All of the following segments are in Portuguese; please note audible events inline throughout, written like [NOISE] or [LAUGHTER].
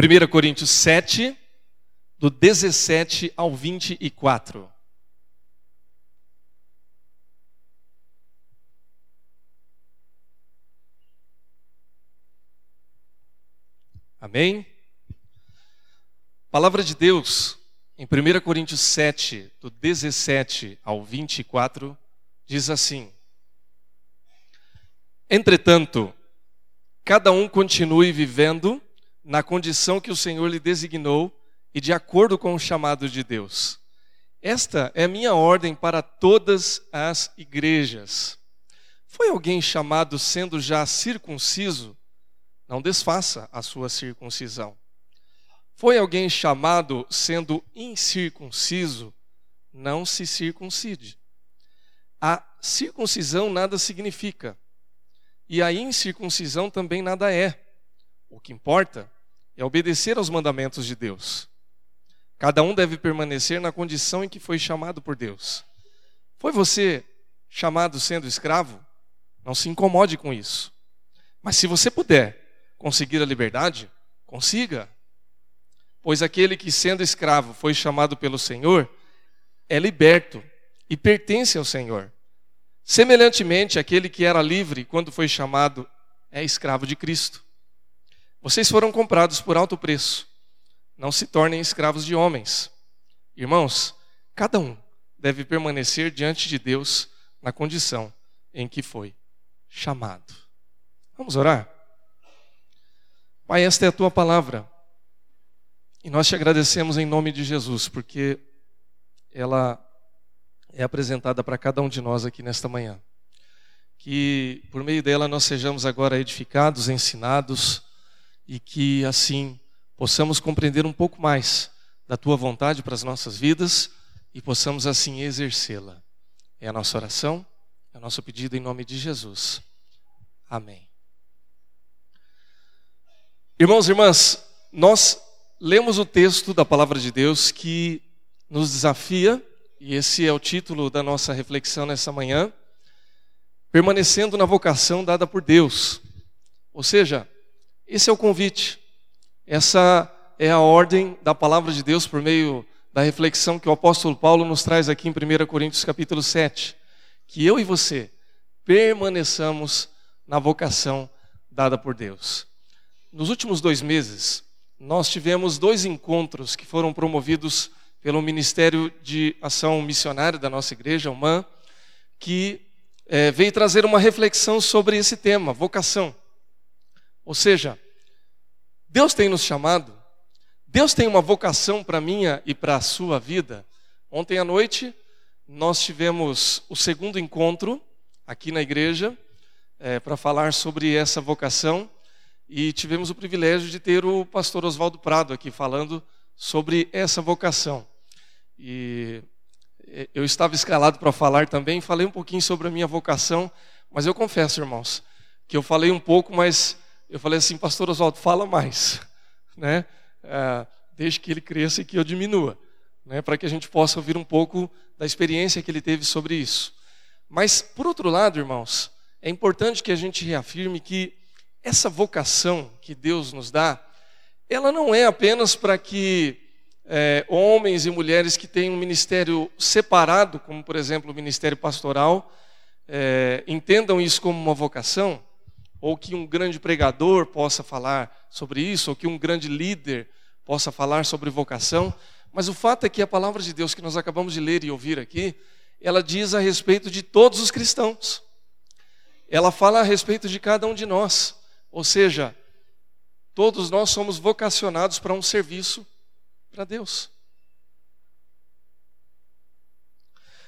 1 Coríntios 7, do 17 ao 24. Amém? Palavra de Deus, em 1 Coríntios 7, do 17 ao 24, diz assim: Entretanto, cada um continue vivendo na condição que o Senhor lhe designou e de acordo com o chamado de Deus. Esta é a minha ordem para todas as igrejas. Foi alguém chamado sendo já circunciso? Não desfaça a sua circuncisão. Foi alguém chamado sendo incircunciso? Não se circuncide. A circuncisão nada significa, e a incircuncisão também nada é. O que importa é obedecer aos mandamentos de Deus. Cada um deve permanecer na condição em que foi chamado por Deus. Foi você chamado sendo escravo? Não se incomode com isso. Mas se você puder conseguir a liberdade, consiga. Pois aquele que, sendo escravo, foi chamado pelo Senhor, é liberto e pertence ao Senhor. Semelhantemente, aquele que era livre quando foi chamado é escravo de Cristo. Vocês foram comprados por alto preço. Não se tornem escravos de homens. Irmãos, cada um deve permanecer diante de Deus na condição em que foi chamado. Vamos orar? Pai, esta é a tua palavra. E nós te agradecemos em nome de Jesus, porque ela é apresentada para cada um de nós aqui nesta manhã. Que por meio dela nós sejamos agora edificados, ensinados, e que assim possamos compreender um pouco mais da tua vontade para as nossas vidas e possamos assim exercê-la. É a nossa oração, é o nosso pedido em nome de Jesus. Amém. Irmãos e irmãs, nós lemos o texto da palavra de Deus que nos desafia, e esse é o título da nossa reflexão nessa manhã, permanecendo na vocação dada por Deus. Ou seja, esse é o convite. Essa é a ordem da palavra de Deus por meio da reflexão que o apóstolo Paulo nos traz aqui em 1 Coríntios capítulo 7, que eu e você permaneçamos na vocação dada por Deus. Nos últimos dois meses, nós tivemos dois encontros que foram promovidos pelo Ministério de Ação Missionária da nossa igreja, MAN, que é, veio trazer uma reflexão sobre esse tema, vocação. Ou seja, Deus tem nos chamado, Deus tem uma vocação para minha e para a sua vida. Ontem à noite, nós tivemos o segundo encontro aqui na igreja é, para falar sobre essa vocação e tivemos o privilégio de ter o pastor Oswaldo Prado aqui falando sobre essa vocação. E é, eu estava escalado para falar também, falei um pouquinho sobre a minha vocação, mas eu confesso, irmãos, que eu falei um pouco, mas eu falei assim, pastor Oswaldo, fala mais, [LAUGHS] né? É, desde que ele cresça e que eu diminua, né? Para que a gente possa ouvir um pouco da experiência que ele teve sobre isso. Mas, por outro lado, irmãos, é importante que a gente reafirme que essa vocação que Deus nos dá, ela não é apenas para que é, homens e mulheres que têm um ministério separado, como por exemplo o ministério pastoral, é, entendam isso como uma vocação, ou que um grande pregador possa falar sobre isso, ou que um grande líder possa falar sobre vocação, mas o fato é que a palavra de Deus que nós acabamos de ler e ouvir aqui, ela diz a respeito de todos os cristãos. Ela fala a respeito de cada um de nós, ou seja, todos nós somos vocacionados para um serviço para Deus.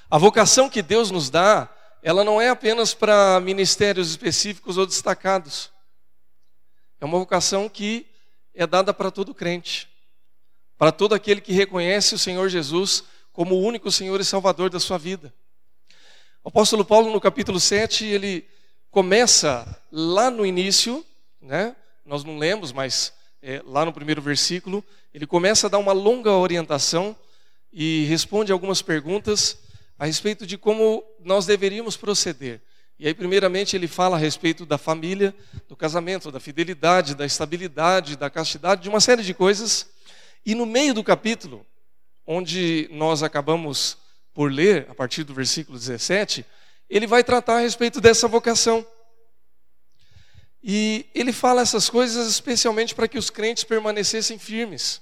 A vocação que Deus nos dá ela não é apenas para ministérios específicos ou destacados. É uma vocação que é dada para todo crente, para todo aquele que reconhece o Senhor Jesus como o único Senhor e Salvador da sua vida. O apóstolo Paulo, no capítulo 7, ele começa lá no início, né? nós não lemos, mas é, lá no primeiro versículo, ele começa a dar uma longa orientação e responde algumas perguntas a respeito de como nós deveríamos proceder. E aí, primeiramente, ele fala a respeito da família, do casamento, da fidelidade, da estabilidade, da castidade, de uma série de coisas. E no meio do capítulo, onde nós acabamos por ler, a partir do versículo 17, ele vai tratar a respeito dessa vocação. E ele fala essas coisas especialmente para que os crentes permanecessem firmes.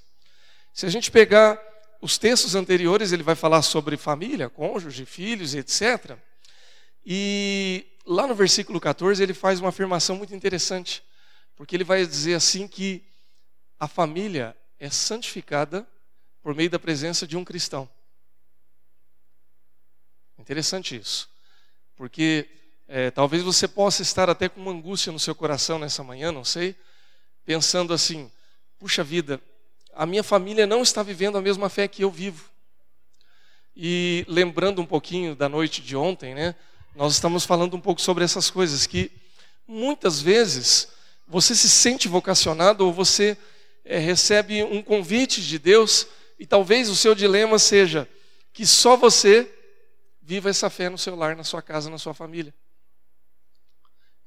Se a gente pegar os textos anteriores, ele vai falar sobre família, cônjuge, filhos, etc. E lá no versículo 14 ele faz uma afirmação muito interessante, porque ele vai dizer assim que a família é santificada por meio da presença de um cristão. Interessante isso, porque é, talvez você possa estar até com uma angústia no seu coração nessa manhã, não sei, pensando assim: puxa vida, a minha família não está vivendo a mesma fé que eu vivo. E lembrando um pouquinho da noite de ontem, né? Nós estamos falando um pouco sobre essas coisas que muitas vezes você se sente vocacionado ou você é, recebe um convite de Deus e talvez o seu dilema seja que só você viva essa fé no seu lar, na sua casa, na sua família.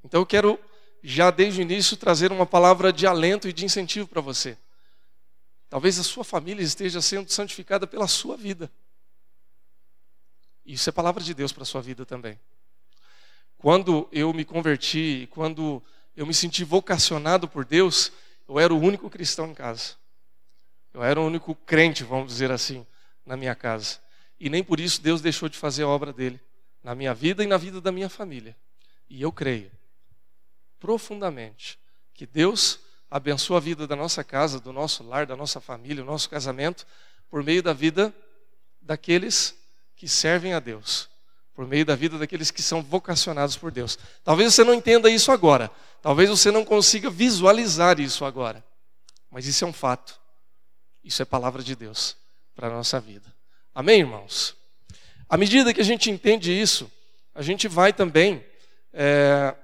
Então eu quero já desde o início trazer uma palavra de alento e de incentivo para você. Talvez a sua família esteja sendo santificada pela sua vida. Isso é palavra de Deus para a sua vida também. Quando eu me converti, quando eu me senti vocacionado por Deus, eu era o único cristão em casa. Eu era o único crente, vamos dizer assim, na minha casa. E nem por isso Deus deixou de fazer a obra dele na minha vida e na vida da minha família. E eu creio profundamente que Deus abençoa a vida da nossa casa, do nosso lar, da nossa família, o nosso casamento, por meio da vida daqueles que servem a Deus por meio da vida daqueles que são vocacionados por Deus. Talvez você não entenda isso agora, talvez você não consiga visualizar isso agora, mas isso é um fato. Isso é palavra de Deus para a nossa vida. Amém, irmãos? À medida que a gente entende isso, a gente vai também é,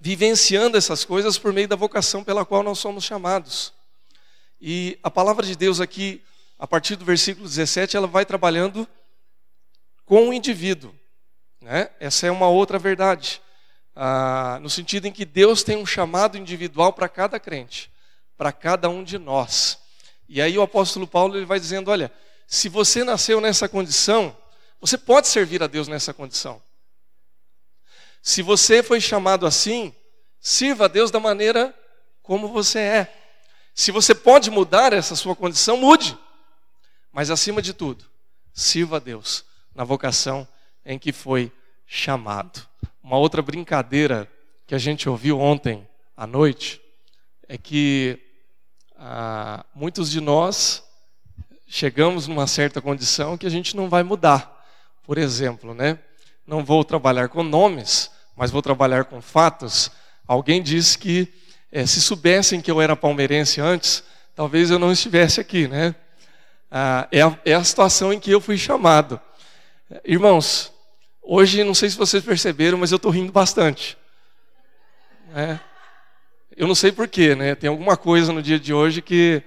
vivenciando essas coisas por meio da vocação pela qual nós somos chamados. E a palavra de Deus aqui, a partir do versículo 17, ela vai trabalhando com o indivíduo. Né? Essa é uma outra verdade. Ah, no sentido em que Deus tem um chamado individual para cada crente, para cada um de nós. E aí o apóstolo Paulo ele vai dizendo: olha, se você nasceu nessa condição, você pode servir a Deus nessa condição. Se você foi chamado assim, sirva a Deus da maneira como você é. Se você pode mudar essa sua condição, mude. Mas acima de tudo, sirva a Deus na vocação em que foi chamado. Uma outra brincadeira que a gente ouviu ontem à noite é que ah, muitos de nós chegamos numa certa condição que a gente não vai mudar. Por exemplo, né? Não vou trabalhar com nomes, mas vou trabalhar com fatos. Alguém disse que é, se soubessem que eu era palmeirense antes, talvez eu não estivesse aqui, né? Ah, é, a, é a situação em que eu fui chamado. Irmãos, hoje não sei se vocês perceberam, mas eu estou rindo bastante. É. Eu não sei porquê, né? Tem alguma coisa no dia de hoje que,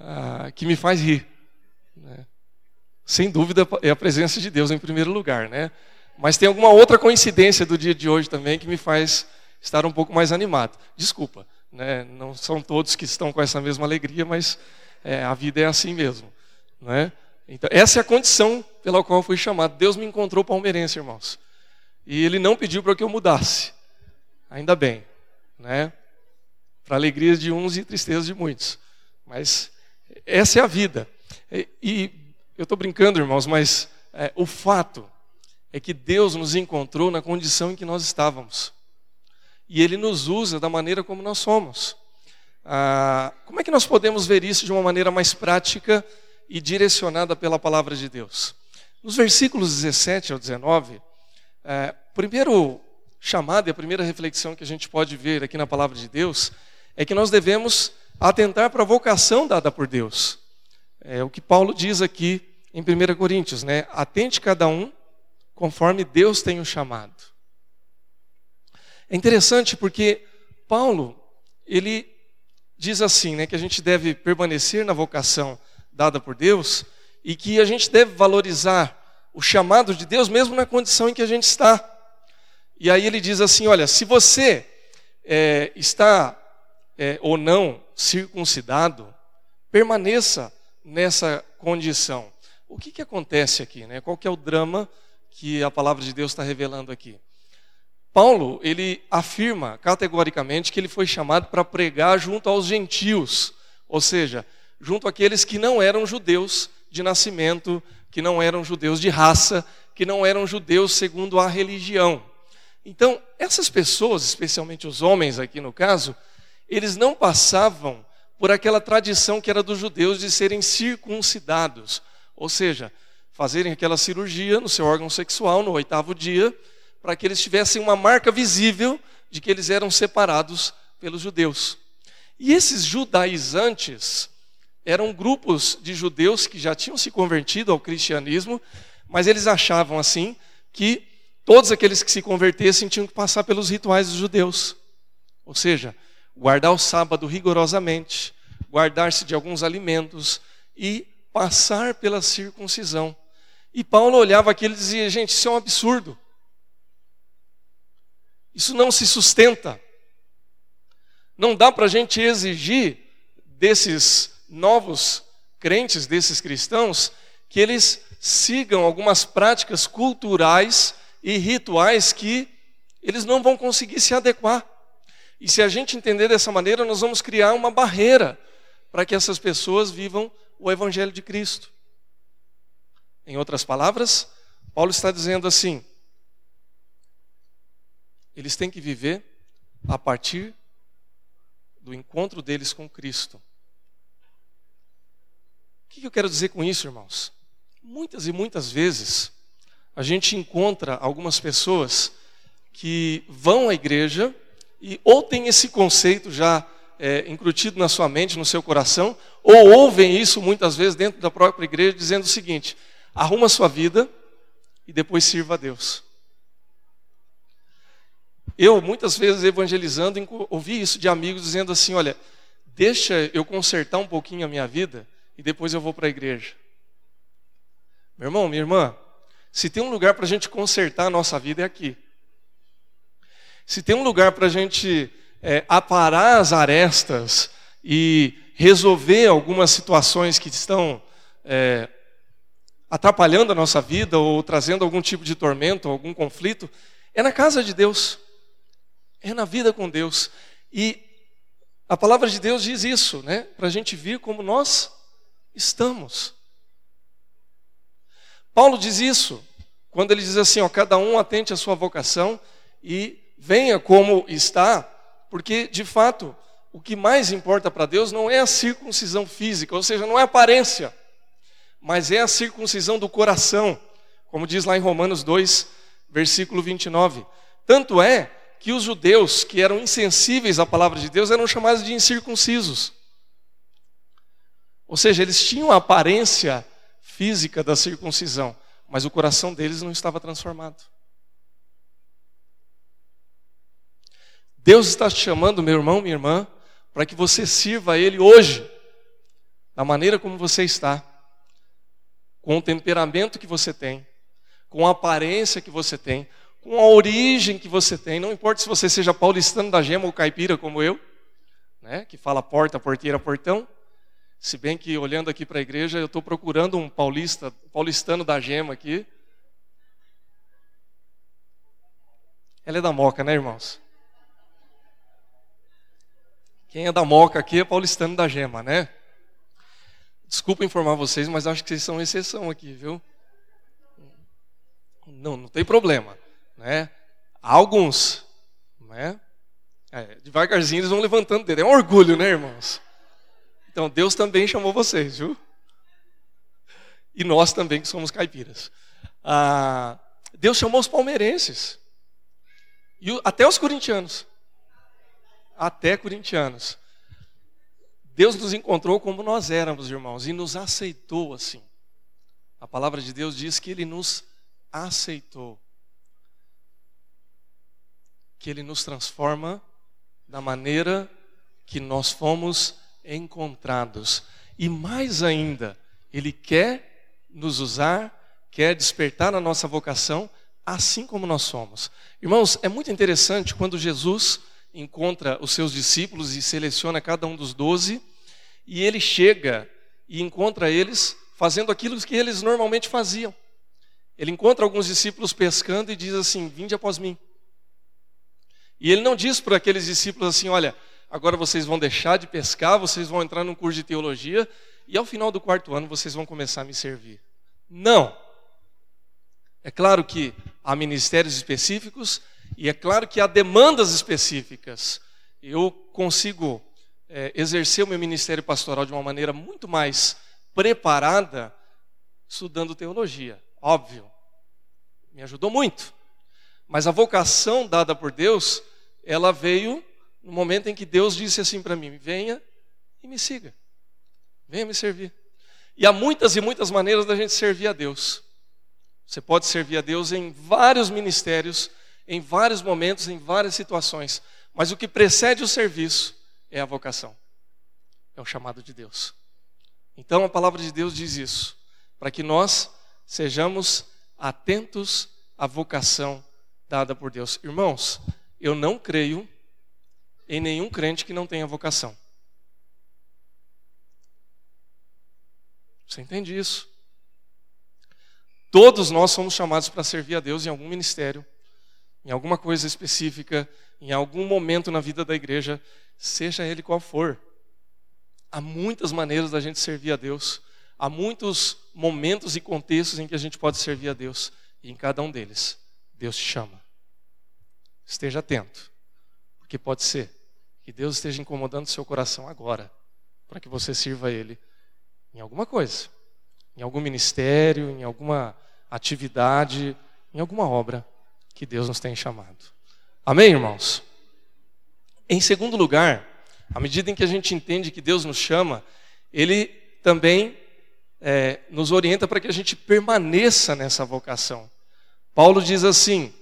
ah, que me faz rir. Né? Sem dúvida é a presença de Deus em primeiro lugar, né? Mas tem alguma outra coincidência do dia de hoje também que me faz estar um pouco mais animado. Desculpa, né? Não são todos que estão com essa mesma alegria, mas é, a vida é assim mesmo, né? Então, essa é a condição pela qual eu fui chamado. Deus me encontrou palmeirense, irmãos. E Ele não pediu para que eu mudasse. Ainda bem, né? Para alegria de uns e tristeza de muitos. Mas essa é a vida. E, e eu estou brincando, irmãos, mas é, o fato é que Deus nos encontrou na condição em que nós estávamos. E Ele nos usa da maneira como nós somos. Ah, como é que nós podemos ver isso de uma maneira mais prática e direcionada pela palavra de Deus. Nos versículos 17 ao 19, é, primeiro chamado e a primeira reflexão que a gente pode ver aqui na palavra de Deus é que nós devemos atentar para a vocação dada por Deus. É o que Paulo diz aqui em 1 Coríntios, né? Atente cada um conforme Deus tem o chamado. É interessante porque Paulo, ele diz assim, né, que a gente deve permanecer na vocação dada por Deus e que a gente deve valorizar o chamado de Deus mesmo na condição em que a gente está. E aí ele diz assim: olha, se você é, está é, ou não circuncidado, permaneça nessa condição. O que, que acontece aqui? Né? Qual que é o drama que a palavra de Deus está revelando aqui? Paulo, ele afirma categoricamente que ele foi chamado para pregar junto aos gentios, ou seja, junto àqueles que não eram judeus de nascimento, que não eram judeus de raça, que não eram judeus segundo a religião. Então, essas pessoas, especialmente os homens aqui no caso, eles não passavam por aquela tradição que era dos judeus de serem circuncidados, ou seja, fazerem aquela cirurgia no seu órgão sexual no oitavo dia, para que eles tivessem uma marca visível de que eles eram separados pelos judeus. E esses judaizantes eram grupos de judeus que já tinham se convertido ao cristianismo, mas eles achavam assim que todos aqueles que se convertessem tinham que passar pelos rituais dos judeus. Ou seja, guardar o sábado rigorosamente, guardar-se de alguns alimentos e passar pela circuncisão. E Paulo olhava aquilo e dizia: gente, isso é um absurdo. Isso não se sustenta. Não dá para a gente exigir desses novos crentes, desses cristãos, que eles sigam algumas práticas culturais e rituais que eles não vão conseguir se adequar. E se a gente entender dessa maneira, nós vamos criar uma barreira para que essas pessoas vivam o Evangelho de Cristo. Em outras palavras, Paulo está dizendo assim: eles têm que viver a partir do encontro deles com Cristo. O que eu quero dizer com isso, irmãos? Muitas e muitas vezes a gente encontra algumas pessoas que vão à igreja e ou tem esse conceito já é, na sua mente, no seu coração, ou ouvem isso muitas vezes dentro da própria igreja, dizendo o seguinte: arruma a sua vida e depois sirva a Deus. Eu, muitas vezes evangelizando, ouvi isso de amigos dizendo assim: olha, deixa eu consertar um pouquinho a minha vida e depois eu vou para a igreja. Meu irmão, minha irmã, se tem um lugar para a gente consertar a nossa vida é aqui. Se tem um lugar para a gente é, aparar as arestas e resolver algumas situações que estão é, atrapalhando a nossa vida ou trazendo algum tipo de tormento, algum conflito, é na casa de Deus, é na vida com Deus. E a palavra de Deus diz isso, né? Para a gente vir como nós estamos. Paulo diz isso quando ele diz assim: ó, cada um atente à sua vocação e venha como está, porque de fato o que mais importa para Deus não é a circuncisão física, ou seja, não é a aparência, mas é a circuncisão do coração, como diz lá em Romanos 2, versículo 29. Tanto é que os judeus que eram insensíveis à palavra de Deus eram chamados de incircuncisos. Ou seja, eles tinham a aparência física da circuncisão, mas o coração deles não estava transformado. Deus está te chamando, meu irmão, minha irmã, para que você sirva a Ele hoje, da maneira como você está, com o temperamento que você tem, com a aparência que você tem, com a origem que você tem. Não importa se você seja paulistano da gema ou caipira como eu, né, que fala porta, porteira, portão. Se bem que olhando aqui para a igreja, eu estou procurando um paulista, paulistano da gema aqui. Ela é da Moca, né, irmãos? Quem é da Moca aqui é paulistano da Gema, né? Desculpa informar vocês, mas acho que vocês são exceção aqui, viu? Não, não tem problema, né? Alguns, né? É, devagarzinho eles vão levantando o dedo. É um orgulho, né, irmãos? Então, Deus também chamou vocês, viu? E nós também que somos caipiras. Ah, Deus chamou os palmeirenses. E até os corintianos até corintianos. Deus nos encontrou como nós éramos, irmãos, e nos aceitou assim. A palavra de Deus diz que Ele nos aceitou. Que Ele nos transforma da maneira que nós fomos encontrados. E mais ainda, Ele quer nos usar, quer despertar na nossa vocação assim como nós somos. Irmãos, é muito interessante quando Jesus encontra os seus discípulos e seleciona cada um dos doze, e ele chega e encontra eles fazendo aquilo que eles normalmente faziam. Ele encontra alguns discípulos pescando e diz assim: Vinde após mim. E ele não diz para aqueles discípulos assim: Olha, agora vocês vão deixar de pescar, vocês vão entrar num curso de teologia, e ao final do quarto ano vocês vão começar a me servir. Não. É claro que há ministérios específicos e é claro que há demandas específicas. Eu consigo é, exercer o meu ministério pastoral de uma maneira muito mais preparada estudando teologia, óbvio. Me ajudou muito. Mas a vocação dada por Deus, ela veio no momento em que Deus disse assim para mim: venha e me siga, venha me servir. E há muitas e muitas maneiras da gente servir a Deus. Você pode servir a Deus em vários ministérios, em vários momentos, em várias situações. Mas o que precede o serviço é a vocação, é o chamado de Deus. Então a palavra de Deus diz isso, para que nós sejamos atentos à vocação dada por Deus. Irmãos, eu não creio em nenhum crente que não tenha vocação. Você entende isso? Todos nós somos chamados para servir a Deus em algum ministério, em alguma coisa específica, em algum momento na vida da igreja, seja ele qual for. Há muitas maneiras da gente servir a Deus, há muitos momentos e contextos em que a gente pode servir a Deus, e em cada um deles, Deus te chama. Esteja atento, porque pode ser que Deus esteja incomodando seu coração agora, para que você sirva a Ele em alguma coisa, em algum ministério, em alguma atividade, em alguma obra que Deus nos tem chamado. Amém, irmãos? Em segundo lugar, à medida em que a gente entende que Deus nos chama, Ele também é, nos orienta para que a gente permaneça nessa vocação. Paulo diz assim,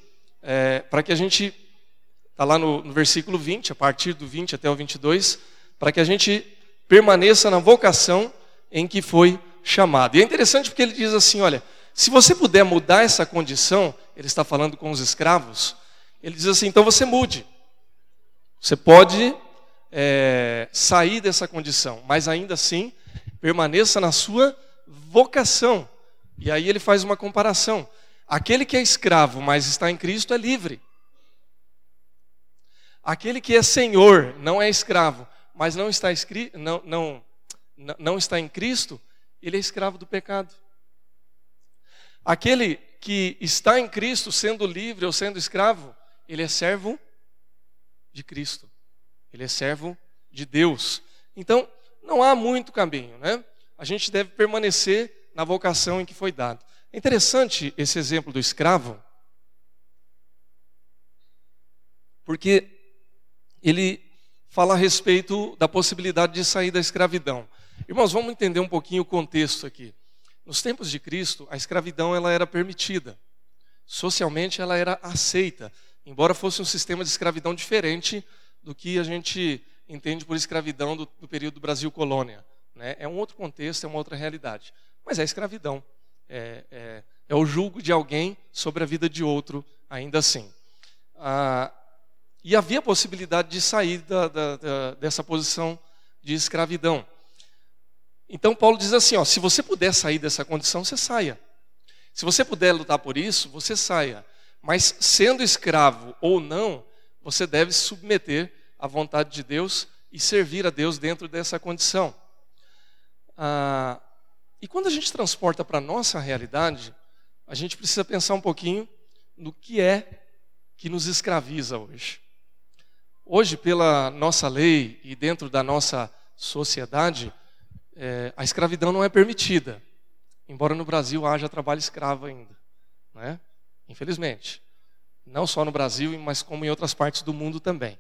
é, para que a gente, está lá no, no versículo 20, a partir do 20 até o 22, para que a gente permaneça na vocação em que foi chamado. E é interessante porque ele diz assim: olha, se você puder mudar essa condição, ele está falando com os escravos, ele diz assim: então você mude. Você pode é, sair dessa condição, mas ainda assim permaneça na sua vocação. E aí ele faz uma comparação. Aquele que é escravo, mas está em Cristo, é livre. Aquele que é senhor, não é escravo, mas não está, escrito, não, não, não está em Cristo, ele é escravo do pecado. Aquele que está em Cristo, sendo livre ou sendo escravo, ele é servo de Cristo. Ele é servo de Deus. Então, não há muito caminho, né? A gente deve permanecer na vocação em que foi dado. É interessante esse exemplo do escravo, porque ele fala a respeito da possibilidade de sair da escravidão. Irmãos, vamos entender um pouquinho o contexto aqui. Nos tempos de Cristo, a escravidão ela era permitida. Socialmente ela era aceita, embora fosse um sistema de escravidão diferente do que a gente entende por escravidão do, do período do Brasil colônia. Né? É um outro contexto, é uma outra realidade. Mas é escravidão. É, é, é o julgo de alguém sobre a vida de outro, ainda assim. Ah, e havia possibilidade de sair da, da, da, dessa posição de escravidão. Então Paulo diz assim: ó, se você puder sair dessa condição, você saia. Se você puder lutar por isso, você saia. Mas sendo escravo ou não, você deve submeter à vontade de Deus e servir a Deus dentro dessa condição. Ah, e quando a gente transporta para a nossa realidade, a gente precisa pensar um pouquinho no que é que nos escraviza hoje. Hoje, pela nossa lei e dentro da nossa sociedade, é, a escravidão não é permitida, embora no Brasil haja trabalho escravo ainda, né? infelizmente. Não só no Brasil, mas como em outras partes do mundo também.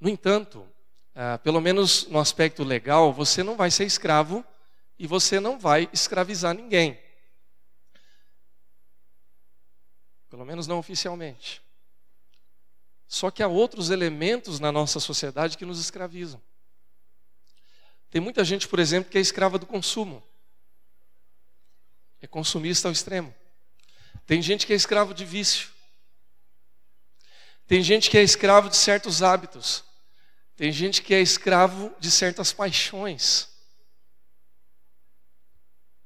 No entanto, é, pelo menos no aspecto legal, você não vai ser escravo e você não vai escravizar ninguém. Pelo menos não oficialmente. Só que há outros elementos na nossa sociedade que nos escravizam. Tem muita gente, por exemplo, que é escrava do consumo. É consumista ao extremo. Tem gente que é escravo de vício. Tem gente que é escravo de certos hábitos. Tem gente que é escravo de certas paixões.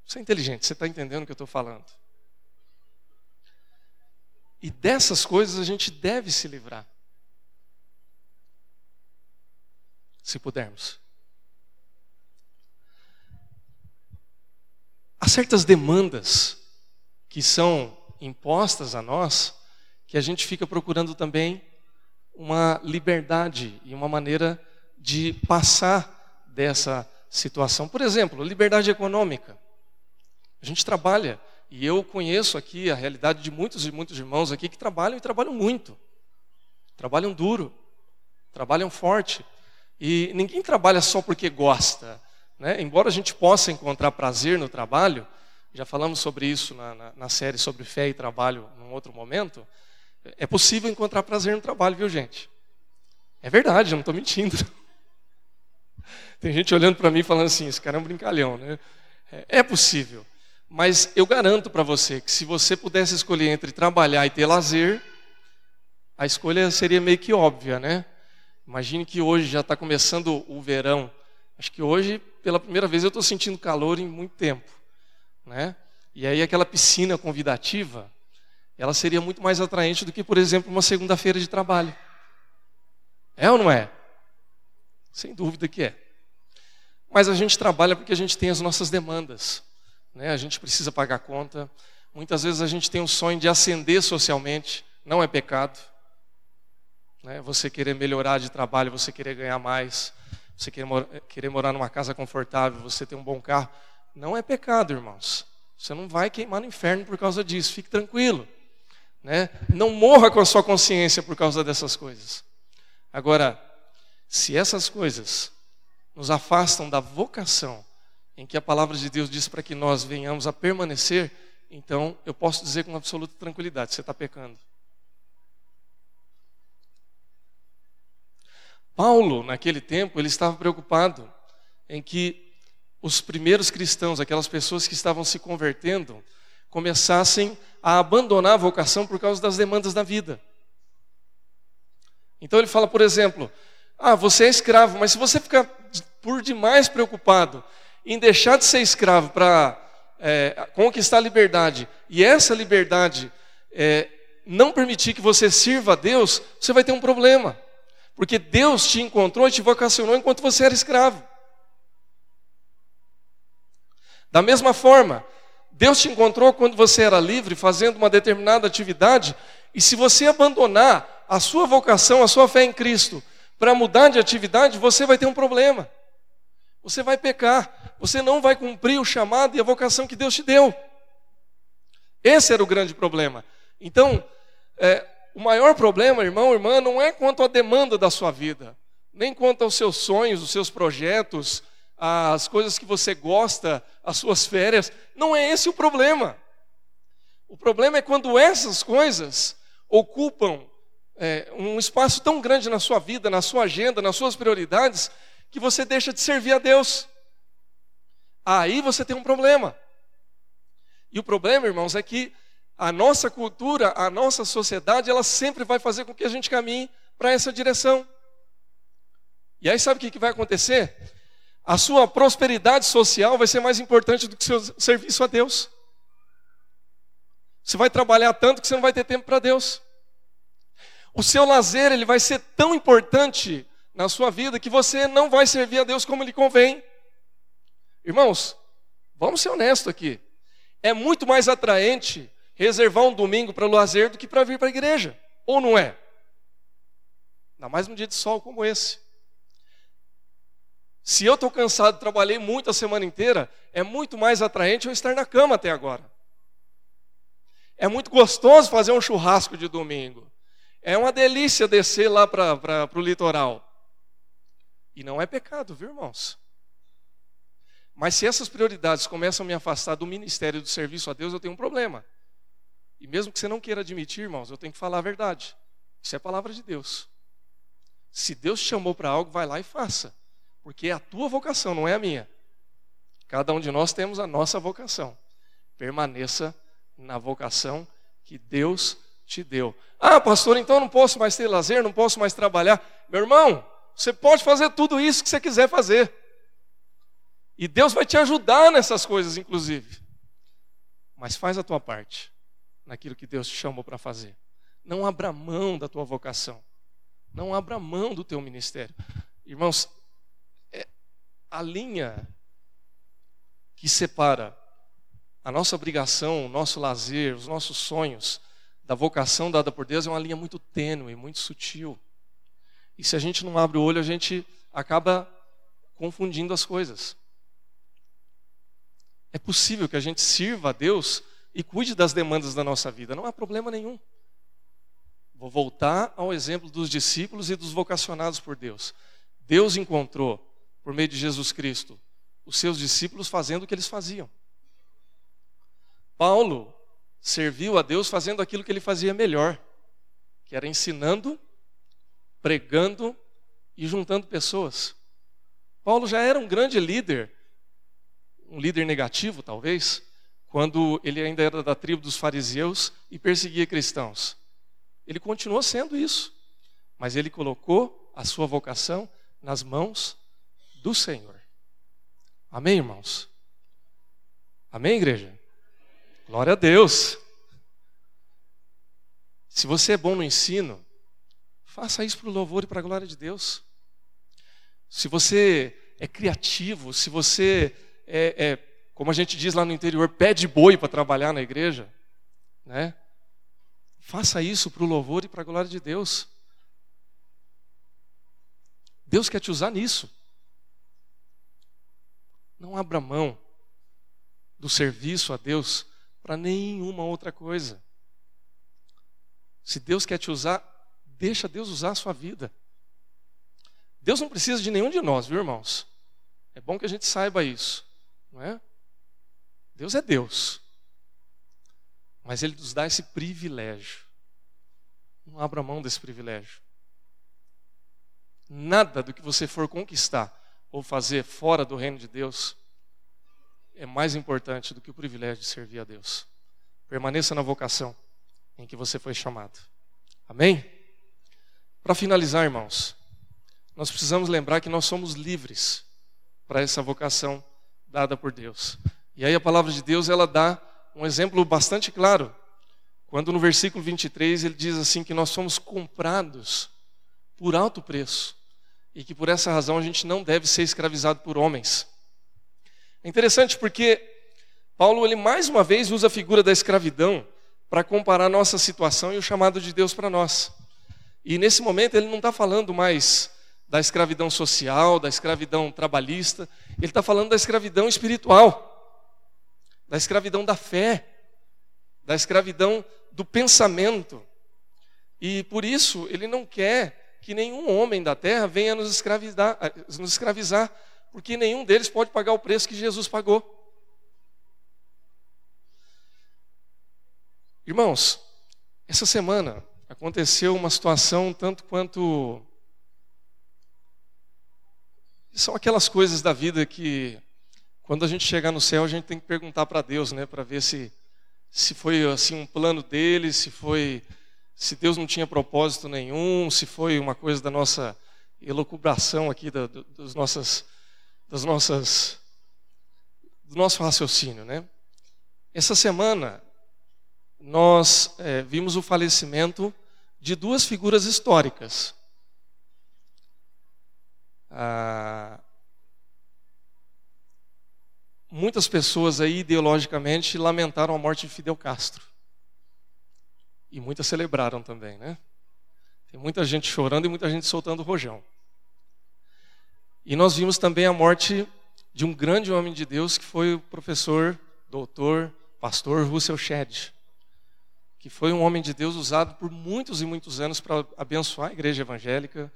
Você é inteligente, você está entendendo o que eu estou falando. E dessas coisas a gente deve se livrar. Se pudermos. Há certas demandas que são impostas a nós que a gente fica procurando também uma liberdade e uma maneira de passar dessa situação. Por exemplo, liberdade econômica. A gente trabalha e eu conheço aqui a realidade de muitos e muitos irmãos aqui que trabalham e trabalham muito. Trabalham duro, trabalham forte. E ninguém trabalha só porque gosta. Né? Embora a gente possa encontrar prazer no trabalho, já falamos sobre isso na, na, na série sobre fé e trabalho num outro momento. É possível encontrar prazer no trabalho, viu, gente? É verdade, eu não estou mentindo. [LAUGHS] Tem gente olhando para mim falando assim: esse cara é um brincalhão, né? É, é possível. Mas eu garanto para você que se você pudesse escolher entre trabalhar e ter lazer, a escolha seria meio que óbvia, né? Imagine que hoje já está começando o verão. Acho que hoje, pela primeira vez, eu estou sentindo calor em muito tempo, né? E aí aquela piscina convidativa, ela seria muito mais atraente do que, por exemplo, uma segunda-feira de trabalho. É ou não é? Sem dúvida que é. Mas a gente trabalha porque a gente tem as nossas demandas. Né? A gente precisa pagar conta. Muitas vezes a gente tem um sonho de ascender socialmente. Não é pecado. Né? Você querer melhorar de trabalho, você querer ganhar mais, você querer, mor querer morar numa casa confortável, você ter um bom carro. Não é pecado, irmãos. Você não vai queimar no inferno por causa disso. Fique tranquilo. Né? Não morra com a sua consciência por causa dessas coisas. Agora, se essas coisas nos afastam da vocação em que a palavra de Deus diz para que nós venhamos a permanecer, então eu posso dizer com absoluta tranquilidade: você está pecando. Paulo, naquele tempo, ele estava preocupado em que os primeiros cristãos, aquelas pessoas que estavam se convertendo, começassem a abandonar a vocação por causa das demandas da vida. Então ele fala, por exemplo, ah, você é escravo, mas se você ficar por demais preocupado em deixar de ser escravo para é, conquistar a liberdade, e essa liberdade é, não permitir que você sirva a Deus, você vai ter um problema. Porque Deus te encontrou e te vocacionou enquanto você era escravo. Da mesma forma, Deus te encontrou quando você era livre, fazendo uma determinada atividade, e se você abandonar a sua vocação, a sua fé em Cristo, para mudar de atividade, você vai ter um problema. Você vai pecar, você não vai cumprir o chamado e a vocação que Deus te deu. Esse era o grande problema. Então, é, o maior problema, irmão, irmã, não é quanto à demanda da sua vida, nem quanto aos seus sonhos, os seus projetos, as coisas que você gosta, as suas férias. Não é esse o problema. O problema é quando essas coisas ocupam é, um espaço tão grande na sua vida, na sua agenda, nas suas prioridades, que você deixa de servir a Deus. Aí você tem um problema. E o problema, irmãos, é que a nossa cultura, a nossa sociedade, ela sempre vai fazer com que a gente caminhe para essa direção. E aí sabe o que vai acontecer? a sua prosperidade social vai ser mais importante do que o seu serviço a Deus. Você vai trabalhar tanto que você não vai ter tempo para Deus. O seu lazer ele vai ser tão importante na sua vida que você não vai servir a Deus como lhe convém. Irmãos, vamos ser honestos aqui. É muito mais atraente reservar um domingo para o lazer do que para vir para a igreja. Ou não é? Ainda mais num dia de sol como esse. Se eu estou cansado, trabalhei muito a semana inteira, é muito mais atraente eu estar na cama até agora. É muito gostoso fazer um churrasco de domingo. É uma delícia descer lá para o litoral. E não é pecado, viu, irmãos? Mas se essas prioridades começam a me afastar do ministério do serviço a Deus, eu tenho um problema. E mesmo que você não queira admitir, irmãos, eu tenho que falar a verdade. Isso é a palavra de Deus. Se Deus te chamou para algo, vai lá e faça. Porque é a tua vocação, não é a minha. Cada um de nós temos a nossa vocação. Permaneça na vocação que Deus te deu. Ah, pastor, então não posso mais ter lazer, não posso mais trabalhar. Meu irmão, você pode fazer tudo isso que você quiser fazer. E Deus vai te ajudar nessas coisas, inclusive. Mas faz a tua parte naquilo que Deus te chamou para fazer. Não abra mão da tua vocação. Não abra mão do teu ministério. Irmãos, é a linha que separa a nossa obrigação, o nosso lazer, os nossos sonhos da vocação dada por Deus é uma linha muito tênue, muito sutil. E se a gente não abre o olho, a gente acaba confundindo as coisas. É possível que a gente sirva a Deus e cuide das demandas da nossa vida, não há problema nenhum. Vou voltar ao exemplo dos discípulos e dos vocacionados por Deus. Deus encontrou, por meio de Jesus Cristo, os seus discípulos fazendo o que eles faziam. Paulo serviu a Deus fazendo aquilo que ele fazia melhor, que era ensinando, pregando e juntando pessoas. Paulo já era um grande líder, um líder negativo talvez, quando ele ainda era da tribo dos fariseus e perseguia cristãos. Ele continuou sendo isso, mas ele colocou a sua vocação nas mãos do Senhor. Amém, irmãos? Amém, igreja? Glória a Deus. Se você é bom no ensino, faça isso para o louvor e para a glória de Deus. Se você é criativo, se você é, é, como a gente diz lá no interior, pé de boi para trabalhar na igreja, né? Faça isso para o louvor e para a glória de Deus. Deus quer te usar nisso. Não abra mão do serviço a Deus para nenhuma outra coisa. Se Deus quer te usar, deixa Deus usar a sua vida. Deus não precisa de nenhum de nós, viu, irmãos? É bom que a gente saiba isso, não é? Deus é Deus. Mas Ele nos dá esse privilégio. Não abra mão desse privilégio. Nada do que você for conquistar ou fazer fora do reino de Deus é mais importante do que o privilégio de servir a Deus. Permaneça na vocação em que você foi chamado. Amém? Para finalizar, irmãos, nós precisamos lembrar que nós somos livres para essa vocação dada por Deus. E aí a palavra de Deus ela dá um exemplo bastante claro. Quando no versículo 23 ele diz assim que nós somos comprados por alto preço e que por essa razão a gente não deve ser escravizado por homens. É interessante porque Paulo, ele mais uma vez usa a figura da escravidão para comparar nossa situação e o chamado de Deus para nós. E nesse momento ele não está falando mais da escravidão social, da escravidão trabalhista, ele está falando da escravidão espiritual, da escravidão da fé, da escravidão do pensamento. E por isso ele não quer que nenhum homem da terra venha nos escravizar, nos escravizar porque nenhum deles pode pagar o preço que Jesus pagou. Irmãos, essa semana aconteceu uma situação tanto quanto. São aquelas coisas da vida que, quando a gente chegar no céu, a gente tem que perguntar para Deus, né, para ver se, se foi assim um plano dele, se foi, se Deus não tinha propósito nenhum, se foi uma coisa da nossa elucubração aqui da, das nossas das nossas do nosso raciocínio, né? Essa semana nós é, vimos o falecimento de duas figuras históricas. Ah, muitas pessoas aí ideologicamente lamentaram a morte de Fidel Castro. E muitas celebraram também, né? Tem muita gente chorando e muita gente soltando rojão. E nós vimos também a morte de um grande homem de Deus que foi o professor, doutor, pastor Russell Shedd, que foi um homem de Deus usado por muitos e muitos anos para abençoar a igreja evangélica,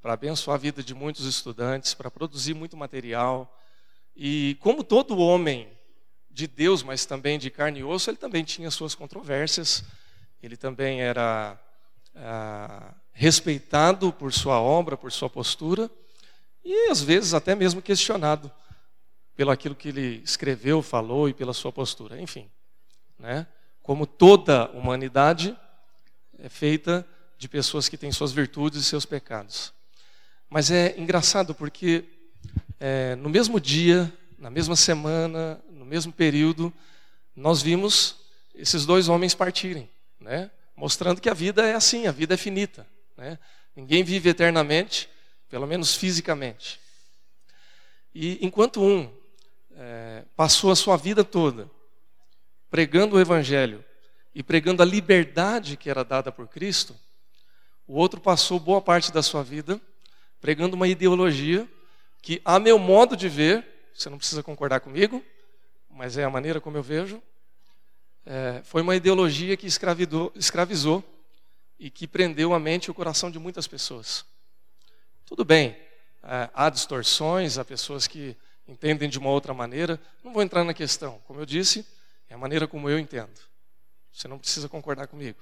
para abençoar a vida de muitos estudantes, para produzir muito material. E como todo homem de Deus, mas também de carne e osso, ele também tinha suas controvérsias. Ele também era ah, respeitado por sua obra, por sua postura e às vezes até mesmo questionado pelo aquilo que ele escreveu, falou e pela sua postura, enfim, né? como toda humanidade é feita de pessoas que têm suas virtudes e seus pecados. Mas é engraçado porque é, no mesmo dia, na mesma semana, no mesmo período, nós vimos esses dois homens partirem, né? mostrando que a vida é assim, a vida é finita. Né? Ninguém vive eternamente, pelo menos fisicamente. E enquanto um é, passou a sua vida toda pregando o Evangelho e pregando a liberdade que era dada por Cristo, o outro passou boa parte da sua vida pregando uma ideologia que, a meu modo de ver, você não precisa concordar comigo, mas é a maneira como eu vejo, é, foi uma ideologia que escravizou e que prendeu a mente e o coração de muitas pessoas. Tudo bem, é, há distorções, há pessoas que entendem de uma outra maneira, não vou entrar na questão. Como eu disse, é a maneira como eu entendo. Você não precisa concordar comigo.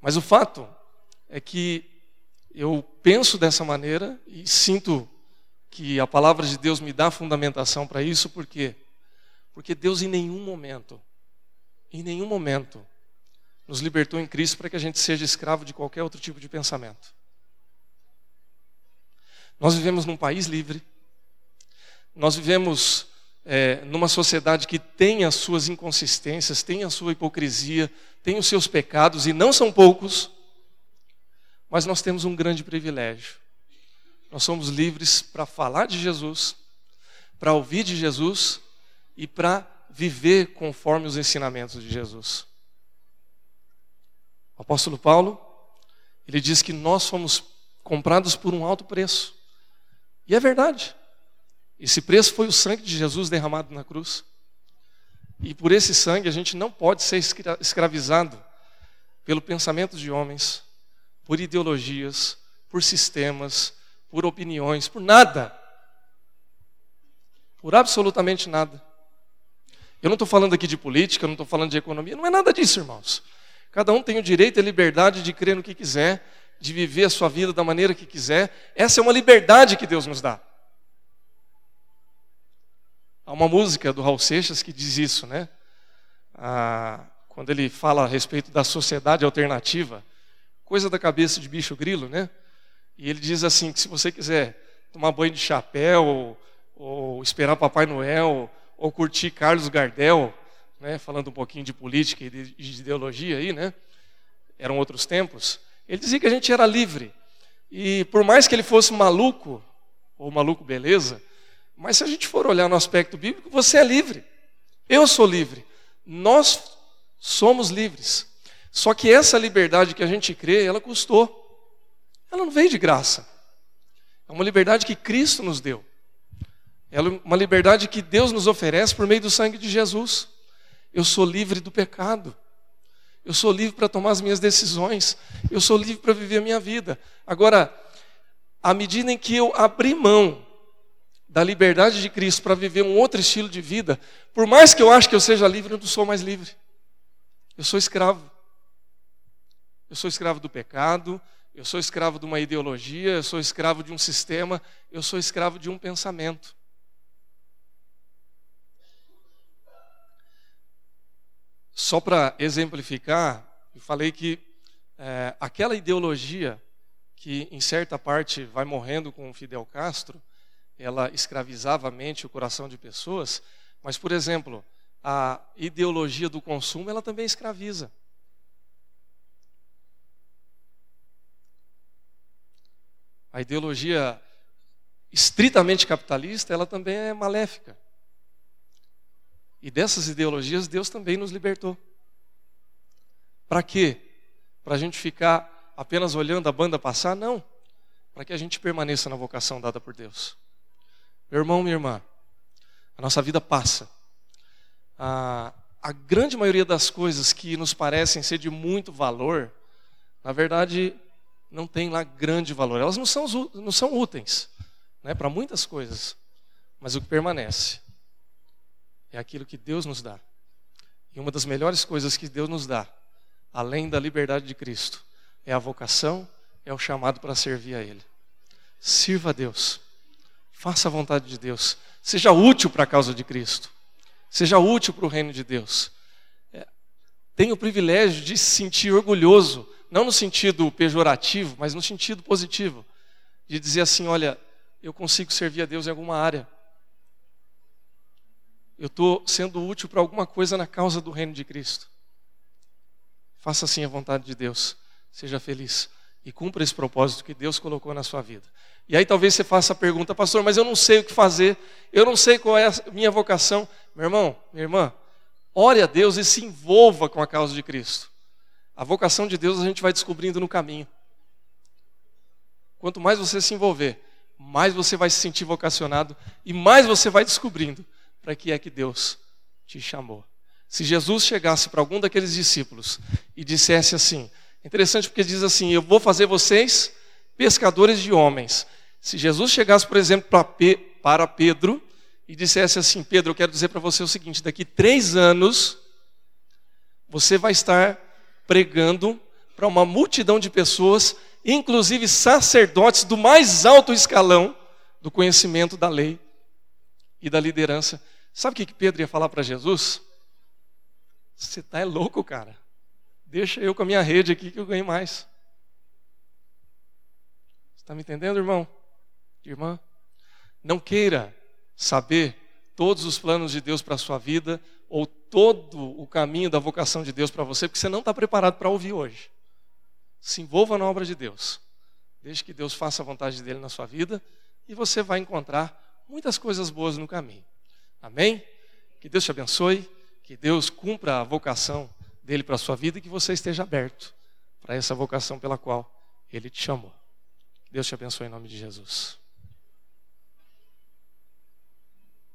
Mas o fato é que eu penso dessa maneira e sinto que a palavra de Deus me dá fundamentação para isso, por quê? Porque Deus em nenhum momento, em nenhum momento, nos libertou em Cristo para que a gente seja escravo de qualquer outro tipo de pensamento. Nós vivemos num país livre, nós vivemos é, numa sociedade que tem as suas inconsistências, tem a sua hipocrisia, tem os seus pecados, e não são poucos, mas nós temos um grande privilégio. Nós somos livres para falar de Jesus, para ouvir de Jesus e para viver conforme os ensinamentos de Jesus. O apóstolo Paulo, ele diz que nós fomos comprados por um alto preço. E é verdade. Esse preço foi o sangue de Jesus derramado na cruz. E por esse sangue a gente não pode ser escravizado pelo pensamento de homens, por ideologias, por sistemas, por opiniões, por nada. Por absolutamente nada. Eu não estou falando aqui de política, não estou falando de economia, não é nada disso, irmãos. Cada um tem o direito e a liberdade de crer no que quiser, de viver a sua vida da maneira que quiser. Essa é uma liberdade que Deus nos dá. Há uma música do Raul Seixas que diz isso, né? Ah, quando ele fala a respeito da sociedade alternativa coisa da cabeça de bicho grilo, né? E ele diz assim que se você quiser tomar banho de chapéu, ou, ou esperar Papai Noel, ou curtir Carlos Gardel, né? Falando um pouquinho de política e de, de ideologia aí, né? Eram outros tempos. Ele dizia que a gente era livre. E por mais que ele fosse maluco, ou maluco beleza, mas se a gente for olhar no aspecto bíblico, você é livre. Eu sou livre. Nós somos livres. Só que essa liberdade que a gente crê, ela custou. Ela não veio de graça. É uma liberdade que Cristo nos deu. É uma liberdade que Deus nos oferece por meio do sangue de Jesus. Eu sou livre do pecado. Eu sou livre para tomar as minhas decisões. Eu sou livre para viver a minha vida. Agora, à medida em que eu abri mão da liberdade de Cristo para viver um outro estilo de vida, por mais que eu ache que eu seja livre, eu não sou mais livre. Eu sou escravo. Eu sou escravo do pecado, eu sou escravo de uma ideologia, eu sou escravo de um sistema, eu sou escravo de um pensamento. Só para exemplificar, eu falei que é, aquela ideologia que em certa parte vai morrendo com Fidel Castro, ela escravizava a mente e o coração de pessoas, mas, por exemplo, a ideologia do consumo, ela também escraviza. A ideologia estritamente capitalista, ela também é maléfica. E dessas ideologias Deus também nos libertou. Para quê? Para a gente ficar apenas olhando a banda passar? Não. Para que a gente permaneça na vocação dada por Deus. Meu irmão, minha irmã, a nossa vida passa. A, a grande maioria das coisas que nos parecem ser de muito valor, na verdade, não tem lá grande valor. Elas não são, não são úteis né, para muitas coisas, mas o que permanece é aquilo que Deus nos dá. E uma das melhores coisas que Deus nos dá, além da liberdade de Cristo, é a vocação, é o chamado para servir a Ele. Sirva a Deus, faça a vontade de Deus, seja útil para a causa de Cristo, seja útil para o reino de Deus. É, tem o privilégio de se sentir orgulhoso, não no sentido pejorativo, mas no sentido positivo, de dizer assim: olha, eu consigo servir a Deus em alguma área. Eu estou sendo útil para alguma coisa na causa do reino de Cristo. Faça assim a vontade de Deus. Seja feliz e cumpra esse propósito que Deus colocou na sua vida. E aí talvez você faça a pergunta, pastor, mas eu não sei o que fazer, eu não sei qual é a minha vocação. Meu irmão, minha irmã, ore a Deus e se envolva com a causa de Cristo. A vocação de Deus a gente vai descobrindo no caminho. Quanto mais você se envolver, mais você vai se sentir vocacionado e mais você vai descobrindo para que é que Deus te chamou. Se Jesus chegasse para algum daqueles discípulos e dissesse assim, interessante porque diz assim: Eu vou fazer vocês pescadores de homens. Se Jesus chegasse, por exemplo, para Pedro e dissesse assim: Pedro, eu quero dizer para você o seguinte: daqui três anos você vai estar pregando para uma multidão de pessoas inclusive sacerdotes do mais alto escalão do conhecimento da lei e da liderança. Sabe o que Pedro ia falar para Jesus? Você está é louco, cara. Deixa eu com a minha rede aqui que eu ganho mais. Está me entendendo, irmão? Irmã? Não queira saber todos os planos de Deus para a sua vida ou todo o caminho da vocação de Deus para você, porque você não está preparado para ouvir hoje. Se envolva na obra de Deus. Deixe que Deus faça a vontade dele na sua vida e você vai encontrar muitas coisas boas no caminho. Amém? Que Deus te abençoe, que Deus cumpra a vocação dele para a sua vida e que você esteja aberto para essa vocação pela qual ele te chamou. Deus te abençoe em nome de Jesus.